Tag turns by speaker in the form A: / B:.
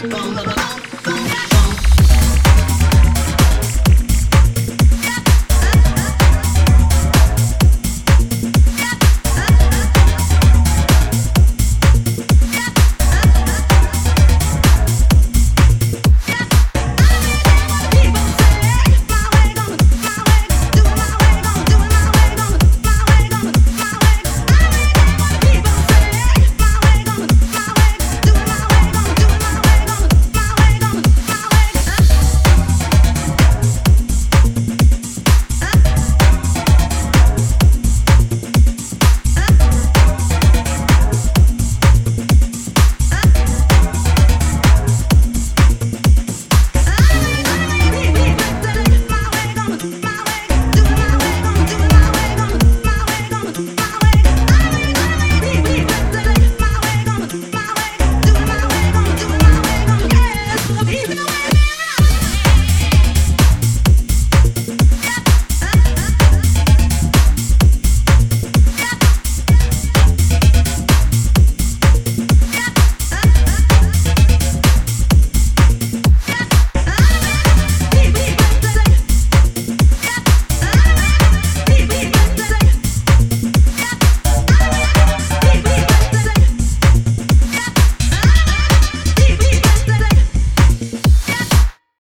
A: Boom, boom, boom.